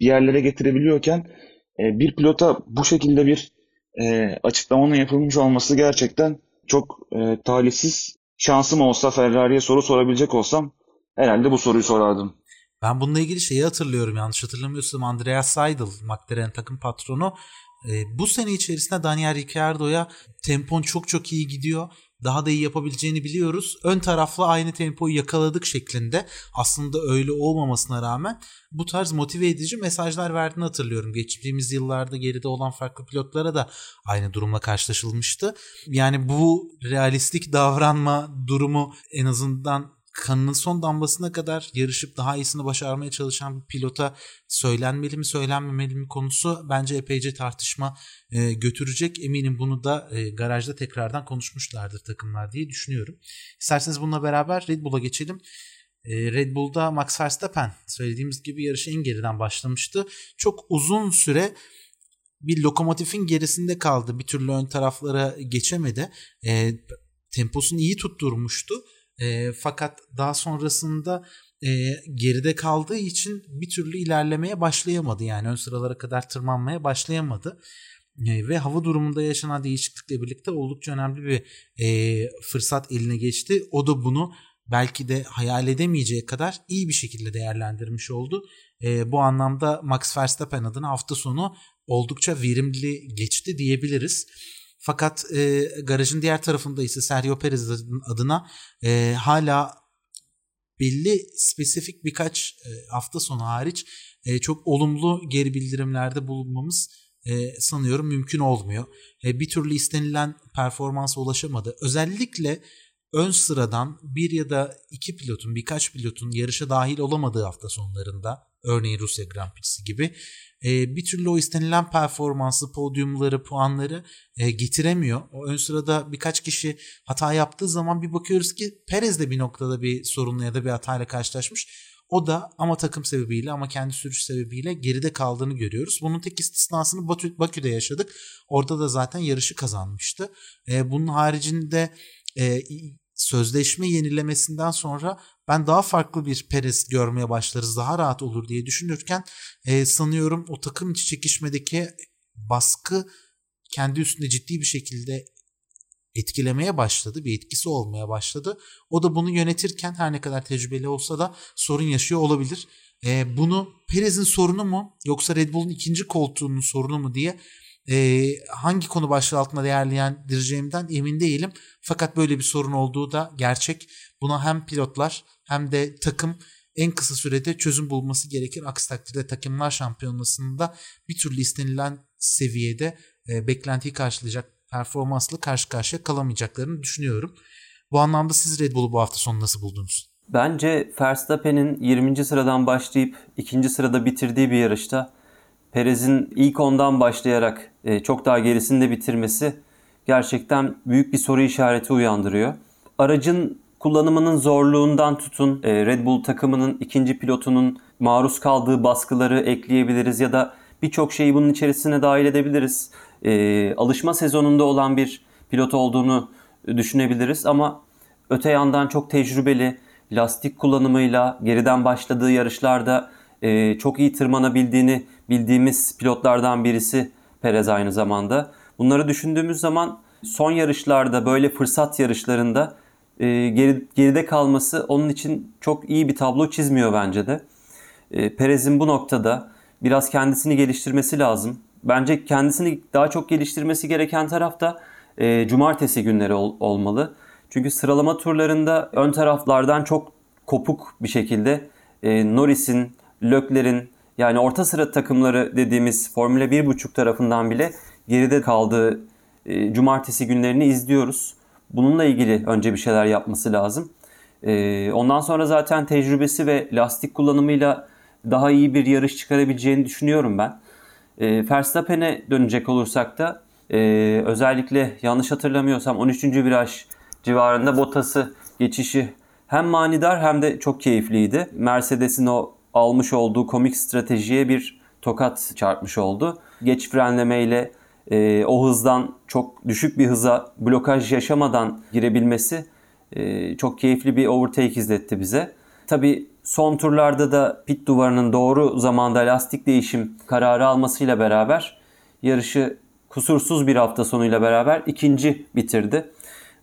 bir yerlere getirebiliyorken e, bir pilota bu şekilde bir e, açıklamanın yapılmış olması gerçekten çok e, talihsiz. Şansım olsa Ferrari'ye soru sorabilecek olsam herhalde bu soruyu sorardım. Ben bununla ilgili şeyi hatırlıyorum yanlış hatırlamıyorsam Andreas Seidel McLaren takım patronu e, bu sene içerisinde Daniel Ricciardo'ya tempon çok çok iyi gidiyor daha da iyi yapabileceğini biliyoruz. Ön tarafla aynı tempoyu yakaladık şeklinde aslında öyle olmamasına rağmen bu tarz motive edici mesajlar verdiğini hatırlıyorum. Geçtiğimiz yıllarda geride olan farklı pilotlara da aynı durumla karşılaşılmıştı. Yani bu realistik davranma durumu en azından kanının son damlasına kadar yarışıp daha iyisini başarmaya çalışan bir pilota söylenmeli mi söylenmemeli mi konusu bence epeyce tartışma e, götürecek. Eminim bunu da e, garajda tekrardan konuşmuşlardır takımlar diye düşünüyorum. İsterseniz bununla beraber Red Bull'a geçelim. E, Red Bull'da Max Verstappen söylediğimiz gibi yarışı en geriden başlamıştı. Çok uzun süre bir lokomotifin gerisinde kaldı. Bir türlü ön taraflara geçemedi. E, temposunu iyi tutturmuştu e, fakat daha sonrasında e, geride kaldığı için bir türlü ilerlemeye başlayamadı. Yani ön sıralara kadar tırmanmaya başlayamadı. E, ve hava durumunda yaşanan değişiklikle birlikte oldukça önemli bir e, fırsat eline geçti. O da bunu belki de hayal edemeyeceği kadar iyi bir şekilde değerlendirmiş oldu. E, bu anlamda Max Verstappen adına hafta sonu oldukça verimli geçti diyebiliriz. Fakat e, garajın diğer tarafında ise Sergio Perez adına e, hala belli spesifik birkaç e, hafta sonu hariç e, çok olumlu geri bildirimlerde bulunmamız e, sanıyorum mümkün olmuyor. E, bir türlü istenilen performansa ulaşamadı. Özellikle ön sıradan bir ya da iki pilotun birkaç pilotun yarışa dahil olamadığı hafta sonlarında örneğin Rusya Grand Prix'si gibi e, bir türlü o istenilen performansı, podyumları, puanları e, getiremiyor. O ön sırada birkaç kişi hata yaptığı zaman bir bakıyoruz ki Perez de bir noktada bir sorunla ya da bir hatayla karşılaşmış. O da ama takım sebebiyle ama kendi sürüş sebebiyle geride kaldığını görüyoruz. Bunun tek istisnasını Bakü, Bakü'de yaşadık. Orada da zaten yarışı kazanmıştı. E, bunun haricinde e, sözleşme yenilemesinden sonra ben daha farklı bir Perez görmeye başlarız daha rahat olur diye düşünürken e, sanıyorum o takım içi çekişmedeki baskı kendi üstünde ciddi bir şekilde etkilemeye başladı. Bir etkisi olmaya başladı. O da bunu yönetirken her ne kadar tecrübeli olsa da sorun yaşıyor olabilir. E, bunu Perez'in sorunu mu yoksa Red Bull'un ikinci koltuğunun sorunu mu diye e, hangi konu başlığı altında değerlendireceğimden emin değilim. Fakat böyle bir sorun olduğu da gerçek. Buna hem pilotlar hem de takım en kısa sürede çözüm bulması gerekir. Aksi takdirde takımlar şampiyonasında bir türlü istenilen seviyede e, beklentiyi karşılayacak performansla karşı karşıya kalamayacaklarını düşünüyorum. Bu anlamda siz Red Bull'u bu hafta sonu nasıl buldunuz? Bence Verstappen'in 20. sıradan başlayıp 2. sırada bitirdiği bir yarışta Perez'in ilk ondan başlayarak e, çok daha gerisinde bitirmesi gerçekten büyük bir soru işareti uyandırıyor. Aracın kullanımının zorluğundan tutun e, Red Bull takımının ikinci pilotunun maruz kaldığı baskıları ekleyebiliriz ya da birçok şeyi bunun içerisine dahil edebiliriz. E, alışma sezonunda olan bir pilot olduğunu düşünebiliriz ama öte yandan çok tecrübeli, lastik kullanımıyla geriden başladığı yarışlarda e, çok iyi tırmanabildiğini bildiğimiz pilotlardan birisi Perez aynı zamanda. Bunları düşündüğümüz zaman son yarışlarda böyle fırsat yarışlarında e, geri, geride kalması onun için çok iyi bir tablo çizmiyor bence de. E, Perez'in bu noktada biraz kendisini geliştirmesi lazım. Bence kendisini daha çok geliştirmesi gereken tarafta e, cumartesi günleri ol, olmalı. Çünkü sıralama turlarında ön taraflardan çok kopuk bir şekilde e, Norris'in, Lökler'in yani orta sıra takımları dediğimiz Formula 1.5 tarafından bile geride kaldığı e, cumartesi günlerini izliyoruz. Bununla ilgili önce bir şeyler yapması lazım. E, ondan sonra zaten tecrübesi ve lastik kullanımıyla daha iyi bir yarış çıkarabileceğini düşünüyorum ben. E, Verstappen'e dönecek olursak da e, özellikle yanlış hatırlamıyorsam 13. viraj civarında Bottas'ı geçişi hem manidar hem de çok keyifliydi. Mercedes'in o almış olduğu komik stratejiye bir tokat çarpmış oldu. Geç frenlemeyle e, o hızdan çok düşük bir hıza blokaj yaşamadan girebilmesi e, çok keyifli bir overtake izletti bize. Tabi son turlarda da pit duvarının doğru zamanda lastik değişim kararı almasıyla beraber yarışı kusursuz bir hafta sonuyla beraber ikinci bitirdi.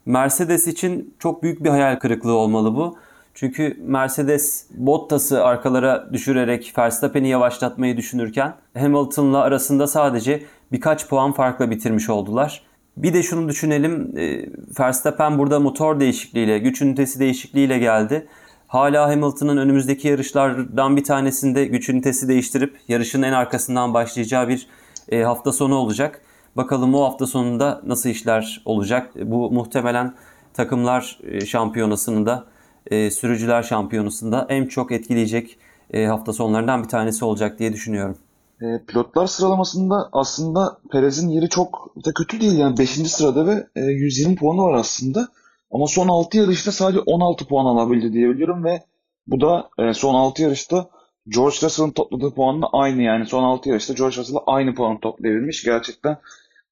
Mercedes için çok büyük bir hayal kırıklığı olmalı bu. Çünkü Mercedes Bottas'ı arkalara düşürerek Verstappen'i yavaşlatmayı düşünürken Hamilton'la arasında sadece birkaç puan farkla bitirmiş oldular. Bir de şunu düşünelim. E, Verstappen burada motor değişikliğiyle, güç ünitesi değişikliğiyle geldi. Hala Hamilton'ın önümüzdeki yarışlardan bir tanesinde güç ünitesi değiştirip yarışın en arkasından başlayacağı bir e, hafta sonu olacak. Bakalım o hafta sonunda nasıl işler olacak. Bu muhtemelen takımlar e, şampiyonasını da sürücüler şampiyonasında en çok etkileyecek hafta sonlarından bir tanesi olacak diye düşünüyorum. E, pilotlar sıralamasında aslında Perez'in yeri çok da kötü değil. Yani 5. sırada ve e, 120 puanı var aslında. Ama son 6 yarışta sadece 16 puan alabildi diyebiliyorum ve bu da e, son 6 yarışta George Russell'ın topladığı puanla aynı yani. Son 6 yarışta George Russell'a aynı puan toplayabilmiş. Gerçekten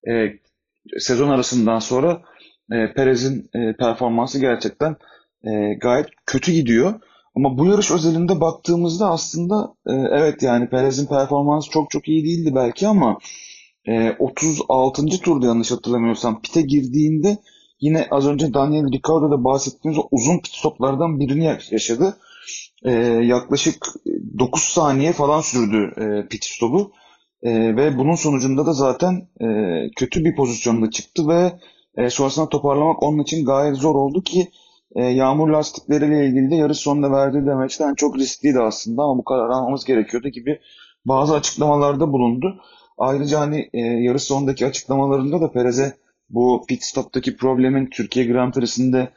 e, sezon arasından sonra e, Perez'in e, performansı gerçekten e, gayet kötü gidiyor. Ama bu yarış özelinde baktığımızda aslında e, evet yani Perez'in performansı çok çok iyi değildi belki ama e, 36. turda yanlış hatırlamıyorsam pite girdiğinde yine az önce Daniel Ricciardo'da bahsettiğimiz uzun pit stoplardan birini yaşadı. E, yaklaşık 9 saniye falan sürdü e, pit stopu. E, ve bunun sonucunda da zaten e, kötü bir pozisyonda çıktı ve e, sonrasında toparlamak onun için gayet zor oldu ki e, yağmur lastikleriyle ilgili de yarış sonunda verdiği demeçten çok riskliydi aslında ama bu karar almamız gerekiyordu gibi bazı açıklamalarda bulundu. Ayrıca hani e, yarış sonundaki açıklamalarında da Perez'e bu pit stop'taki problemin Türkiye Grand Prix'sinde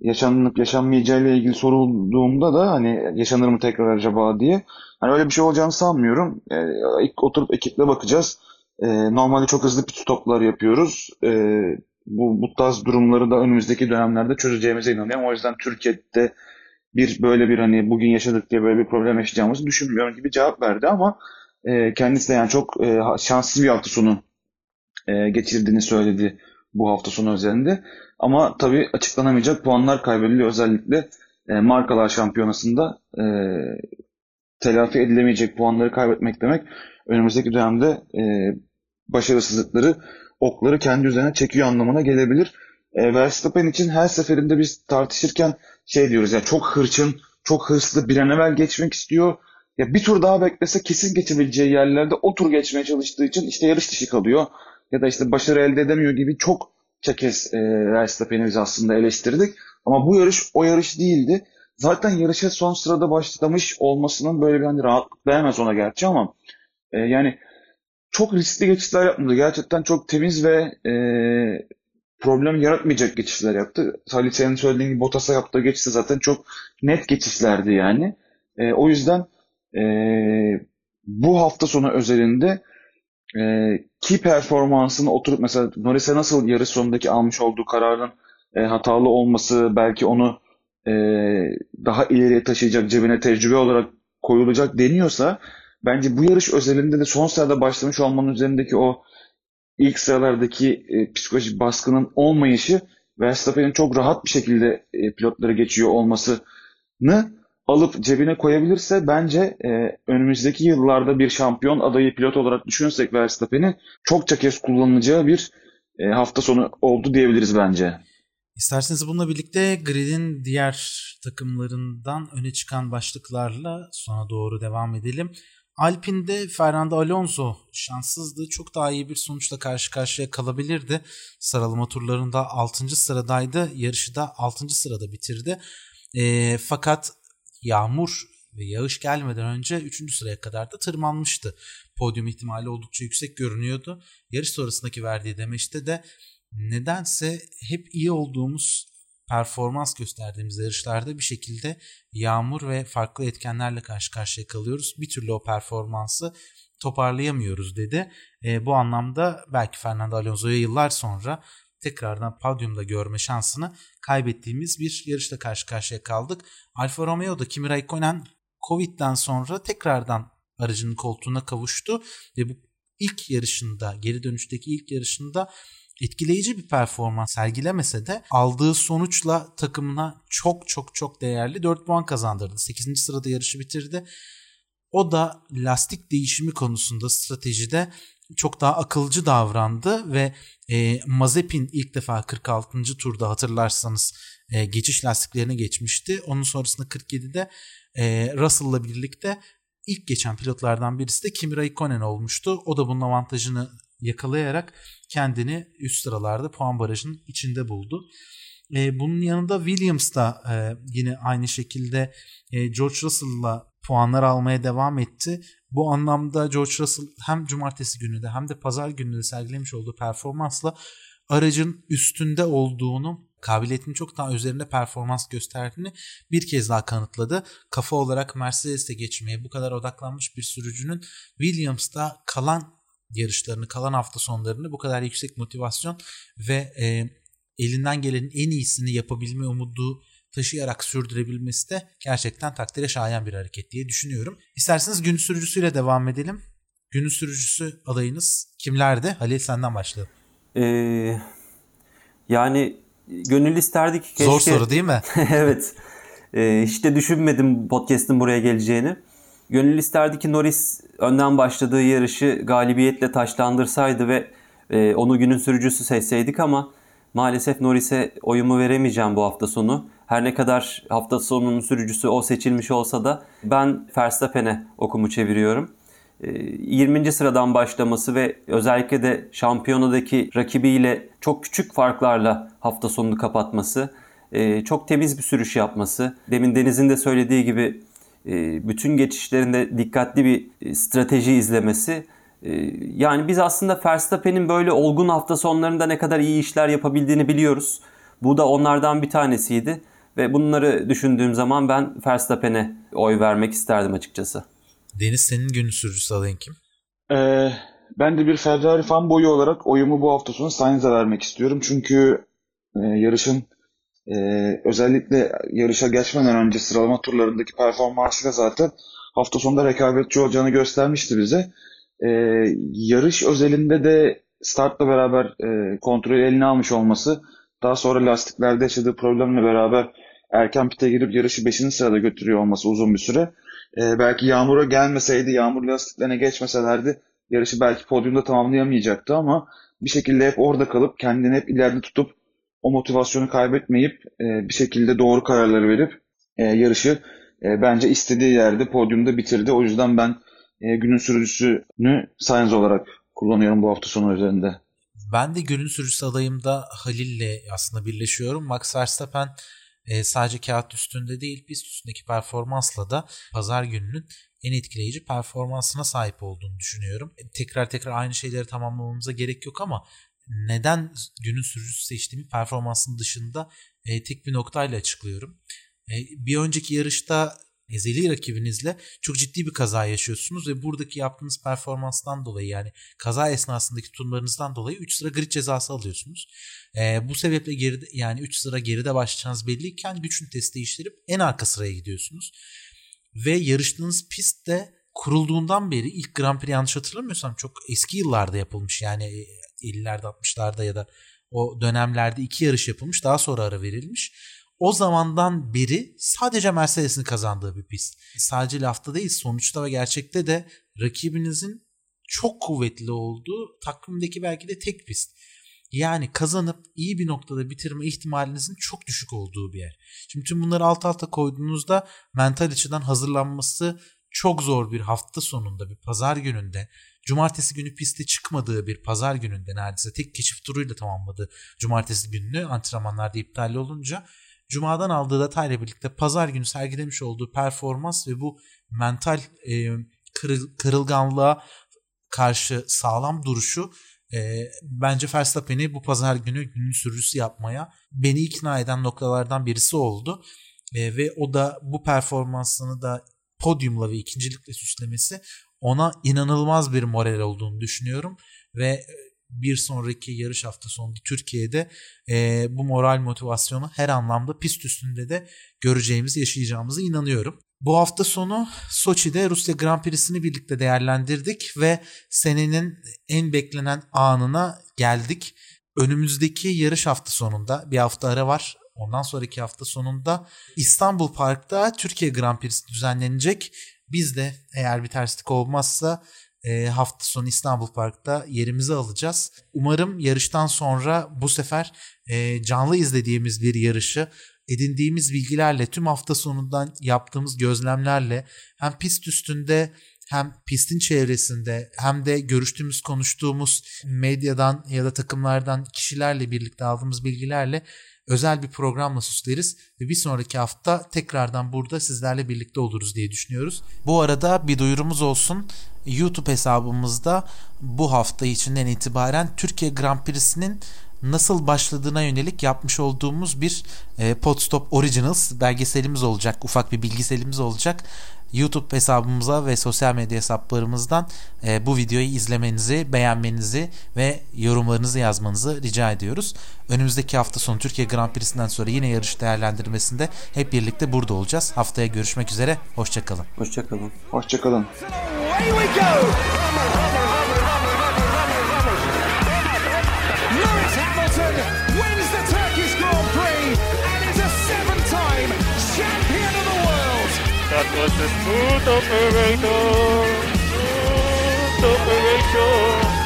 yaşanıp yaşanmayacağı ile ilgili sorulduğumda da hani yaşanır mı tekrar acaba diye. Hani öyle bir şey olacağını sanmıyorum. E, ilk oturup ekiple bakacağız. E, normalde çok hızlı pit stoplar yapıyoruz. E, bu, bu tarz durumları da önümüzdeki dönemlerde çözeceğimize inanıyorum. O yüzden Türkiye'de bir böyle bir hani bugün yaşadık diye böyle bir problem yaşayacağımızı düşünmüyorum gibi cevap verdi ama e, kendisi de yani çok e, şanssız bir hafta sonu e, geçirdiğini söyledi bu hafta sonu özelinde. Ama tabii açıklanamayacak puanlar kaybediliyor özellikle e, markalar şampiyonasında e, telafi edilemeyecek puanları kaybetmek demek önümüzdeki dönemde e, başarısızlıkları okları kendi üzerine çekiyor anlamına gelebilir. E, Verstappen için her seferinde biz tartışırken şey diyoruz ya çok hırçın, çok hırslı bir an evvel geçmek istiyor. Ya bir tur daha beklese kesin geçebileceği yerlerde o tur geçmeye çalıştığı için işte yarış dışı kalıyor. Ya da işte başarı elde edemiyor gibi çok çekes e, Verstappen'i biz aslında eleştirdik. Ama bu yarış o yarış değildi. Zaten yarışa son sırada başlamış olmasının böyle bir hani rahatlık vermez ona gerçi ama e, yani çok riskli geçişler yapmadı. Gerçekten çok temiz ve e, problem yaratmayacak geçişler yaptı. Halit senin söylediğin gibi Bottas'a yaptığı geçişte zaten çok net geçişlerdi yani. E, o yüzden e, bu hafta sonu özelinde e, ki performansını oturup mesela Norris'e nasıl yarış sonundaki almış olduğu kararın e, hatalı olması belki onu e, daha ileriye taşıyacak cebine tecrübe olarak koyulacak deniyorsa bence bu yarış özelinde de son sırada başlamış olmanın üzerindeki o ilk sıralardaki e, psikolojik baskının olmayışı Verstappen'in çok rahat bir şekilde e, pilotları geçiyor olmasını alıp cebine koyabilirse bence e, önümüzdeki yıllarda bir şampiyon adayı pilot olarak düşünürsek Verstappen'i çokça kez kullanılacağı bir e, hafta sonu oldu diyebiliriz bence. İsterseniz bununla birlikte gridin diğer takımlarından öne çıkan başlıklarla sona doğru devam edelim. Alpine'de Fernando Alonso şanssızdı. Çok daha iyi bir sonuçla karşı karşıya kalabilirdi. Sıralama turlarında 6. sıradaydı. Yarışı da 6. sırada bitirdi. E, fakat yağmur ve yağış gelmeden önce 3. sıraya kadar da tırmanmıştı. Podyum ihtimali oldukça yüksek görünüyordu. Yarış sonrasındaki verdiği demeçte de nedense hep iyi olduğumuz performans gösterdiğimiz yarışlarda bir şekilde yağmur ve farklı etkenlerle karşı karşıya kalıyoruz. Bir türlü o performansı toparlayamıyoruz dedi. E, bu anlamda belki Fernando Alonso'ya yıllar sonra tekrardan podyumda görme şansını kaybettiğimiz bir yarışta karşı karşıya kaldık. Alfa Romeo'da Kimi Raikkonen Covid'den sonra tekrardan aracının koltuğuna kavuştu ve bu ilk yarışında, geri dönüşteki ilk yarışında etkileyici bir performans sergilemese de aldığı sonuçla takımına çok çok çok değerli 4 puan kazandırdı. 8. sırada yarışı bitirdi. O da lastik değişimi konusunda stratejide çok daha akılcı davrandı ve e, Mazepin ilk defa 46. turda hatırlarsanız e, geçiş lastiklerine geçmişti. Onun sonrasında 47'de e, Russell'la birlikte ilk geçen pilotlardan birisi de Kimi Raikkonen olmuştu. O da bunun avantajını yakalayarak kendini üst sıralarda puan barajının içinde buldu. E, bunun yanında Williams da e, yine aynı şekilde e, George Russell'la puanlar almaya devam etti. Bu anlamda George Russell hem cumartesi günü de hem de pazar günü de sergilemiş olduğu performansla aracın üstünde olduğunu kabiliyetinin çok daha üzerinde performans gösterdiğini bir kez daha kanıtladı. Kafa olarak Mercedes'te geçmeye bu kadar odaklanmış bir sürücünün Williams'ta kalan yarışlarını, kalan hafta sonlarını bu kadar yüksek motivasyon ve e, elinden gelenin en iyisini yapabilme umudu taşıyarak sürdürebilmesi de gerçekten takdire şayan bir hareket diye düşünüyorum. İsterseniz gün sürücüsüyle devam edelim. Günün sürücüsü adayınız kimlerdi? Halil senden başlayalım. Ee, yani gönül isterdik keşke... Zor soru değil mi? evet. Ee, hiç de düşünmedim podcast'ın buraya geleceğini. Gönül isterdi ki Norris önden başladığı yarışı galibiyetle taşlandırsaydı ve e, onu günün sürücüsü seçseydik ama maalesef Norris'e oyumu veremeyeceğim bu hafta sonu. Her ne kadar hafta sonunun sürücüsü o seçilmiş olsa da ben Verstappen'e okumu çeviriyorum. 20. E, sıradan başlaması ve özellikle de şampiyonadaki rakibiyle çok küçük farklarla hafta sonunu kapatması, e, çok temiz bir sürüş yapması, demin Deniz'in de söylediği gibi bütün geçişlerinde dikkatli bir e, strateji izlemesi. E, yani biz aslında Verstappen'in böyle olgun hafta sonlarında ne kadar iyi işler yapabildiğini biliyoruz. Bu da onlardan bir tanesiydi. Ve bunları düşündüğüm zaman ben Verstappen'e oy vermek isterdim açıkçası. Deniz senin günün sürücüsü adayın kim? Ee, ben de bir Ferrari fan boyu olarak oyumu bu hafta sonu Sainz'e vermek istiyorum. Çünkü e, yarışın ee, özellikle yarışa geçmeden önce sıralama turlarındaki performansıyla zaten hafta sonunda rekabetçi olacağını göstermişti bize. Ee, yarış özelinde de startla beraber e, kontrolü eline almış olması, daha sonra lastiklerde yaşadığı problemle beraber erken pite girip yarışı 5. sırada götürüyor olması uzun bir süre. Ee, belki yağmura gelmeseydi, yağmur lastiklerine geçmeselerdi yarışı belki podyumda tamamlayamayacaktı ama bir şekilde hep orada kalıp kendini hep ileride tutup o motivasyonu kaybetmeyip e, bir şekilde doğru kararları verip e, yarışı e, bence istediği yerde podyumda bitirdi. O yüzden ben e, günün sürücüsünü Sainz olarak kullanıyorum bu hafta sonu üzerinde. Ben de günün sürücüsü adayımda Halil'le aslında birleşiyorum. Max Verstappen e, sadece kağıt üstünde değil pist üstündeki performansla da pazar gününün en etkileyici performansına sahip olduğunu düşünüyorum. E, tekrar tekrar aynı şeyleri tamamlamamıza gerek yok ama neden günün sürücüsü seçtiğimi performansın dışında e, tek bir noktayla açıklıyorum. E, bir önceki yarışta ezeli rakibinizle çok ciddi bir kaza yaşıyorsunuz ve buradaki yaptığınız performanstan dolayı yani kaza esnasındaki tutumlarınızdan dolayı 3 sıra grid cezası alıyorsunuz. Ee, bu sebeple geride yani 3 sıra geride başlayacağınız belliyken güç ünitesi değiştirip en arka sıraya gidiyorsunuz. Ve yarıştığınız pist de kurulduğundan beri ilk Grand Prix yanlış hatırlamıyorsam çok eski yıllarda yapılmış yani 50'lerde 60'larda ya da o dönemlerde iki yarış yapılmış daha sonra ara verilmiş o zamandan beri sadece Mercedes'in kazandığı bir pist. Sadece lafta değil sonuçta ve gerçekte de rakibinizin çok kuvvetli olduğu takvimdeki belki de tek pist. Yani kazanıp iyi bir noktada bitirme ihtimalinizin çok düşük olduğu bir yer. Şimdi tüm bunları alt alta koyduğunuzda mental açıdan hazırlanması çok zor bir hafta sonunda bir pazar gününde cumartesi günü piste çıkmadığı bir pazar gününde neredeyse tek keşif turuyla tamamladı cumartesi gününü antrenmanlarda iptal olunca Cuma'dan aldığı detayla birlikte pazar günü sergilemiş olduğu performans ve bu mental e, kırıl, kırılganlığa karşı sağlam duruşu e, bence Verstappen'i bu pazar günü günün sürücüsü yapmaya beni ikna eden noktalardan birisi oldu. E, ve o da bu performansını da podyumla ve ikincilikle süslemesi ona inanılmaz bir moral olduğunu düşünüyorum ve bir sonraki yarış hafta sonunda Türkiye'de e, bu moral motivasyonu her anlamda pist üstünde de göreceğimiz, yaşayacağımıza inanıyorum. Bu hafta sonu Soçi'de Rusya Grand Prix'sini birlikte değerlendirdik ve senenin en beklenen anına geldik. Önümüzdeki yarış hafta sonunda bir hafta ara var. Ondan sonraki hafta sonunda İstanbul Park'ta Türkiye Grand Prix'si düzenlenecek. Biz de eğer bir terslik olmazsa e, hafta sonu İstanbul Park'ta yerimizi alacağız. Umarım yarıştan sonra bu sefer e, canlı izlediğimiz bir yarışı edindiğimiz bilgilerle tüm hafta sonundan yaptığımız gözlemlerle hem pist üstünde hem pistin çevresinde hem de görüştüğümüz konuştuğumuz medyadan ya da takımlardan kişilerle birlikte aldığımız bilgilerle özel bir programla süsleriz ve bir sonraki hafta tekrardan burada sizlerle birlikte oluruz diye düşünüyoruz. Bu arada bir duyurumuz olsun. YouTube hesabımızda bu hafta içinden itibaren Türkiye Grand Prix'sinin nasıl başladığına yönelik yapmış olduğumuz bir e, Podstop Originals belgeselimiz olacak. Ufak bir bilgiselimiz olacak. YouTube hesabımıza ve sosyal medya hesaplarımızdan e, bu videoyu izlemenizi, beğenmenizi ve yorumlarınızı yazmanızı rica ediyoruz. Önümüzdeki hafta sonu Türkiye Grand Prix'sinden sonra yine yarış değerlendirmesinde hep birlikte burada olacağız. Haftaya görüşmek üzere. Hoşçakalın. Hoşçakalın. Hoşçakalın. Lewis That was the smooth operator. Smooth operator.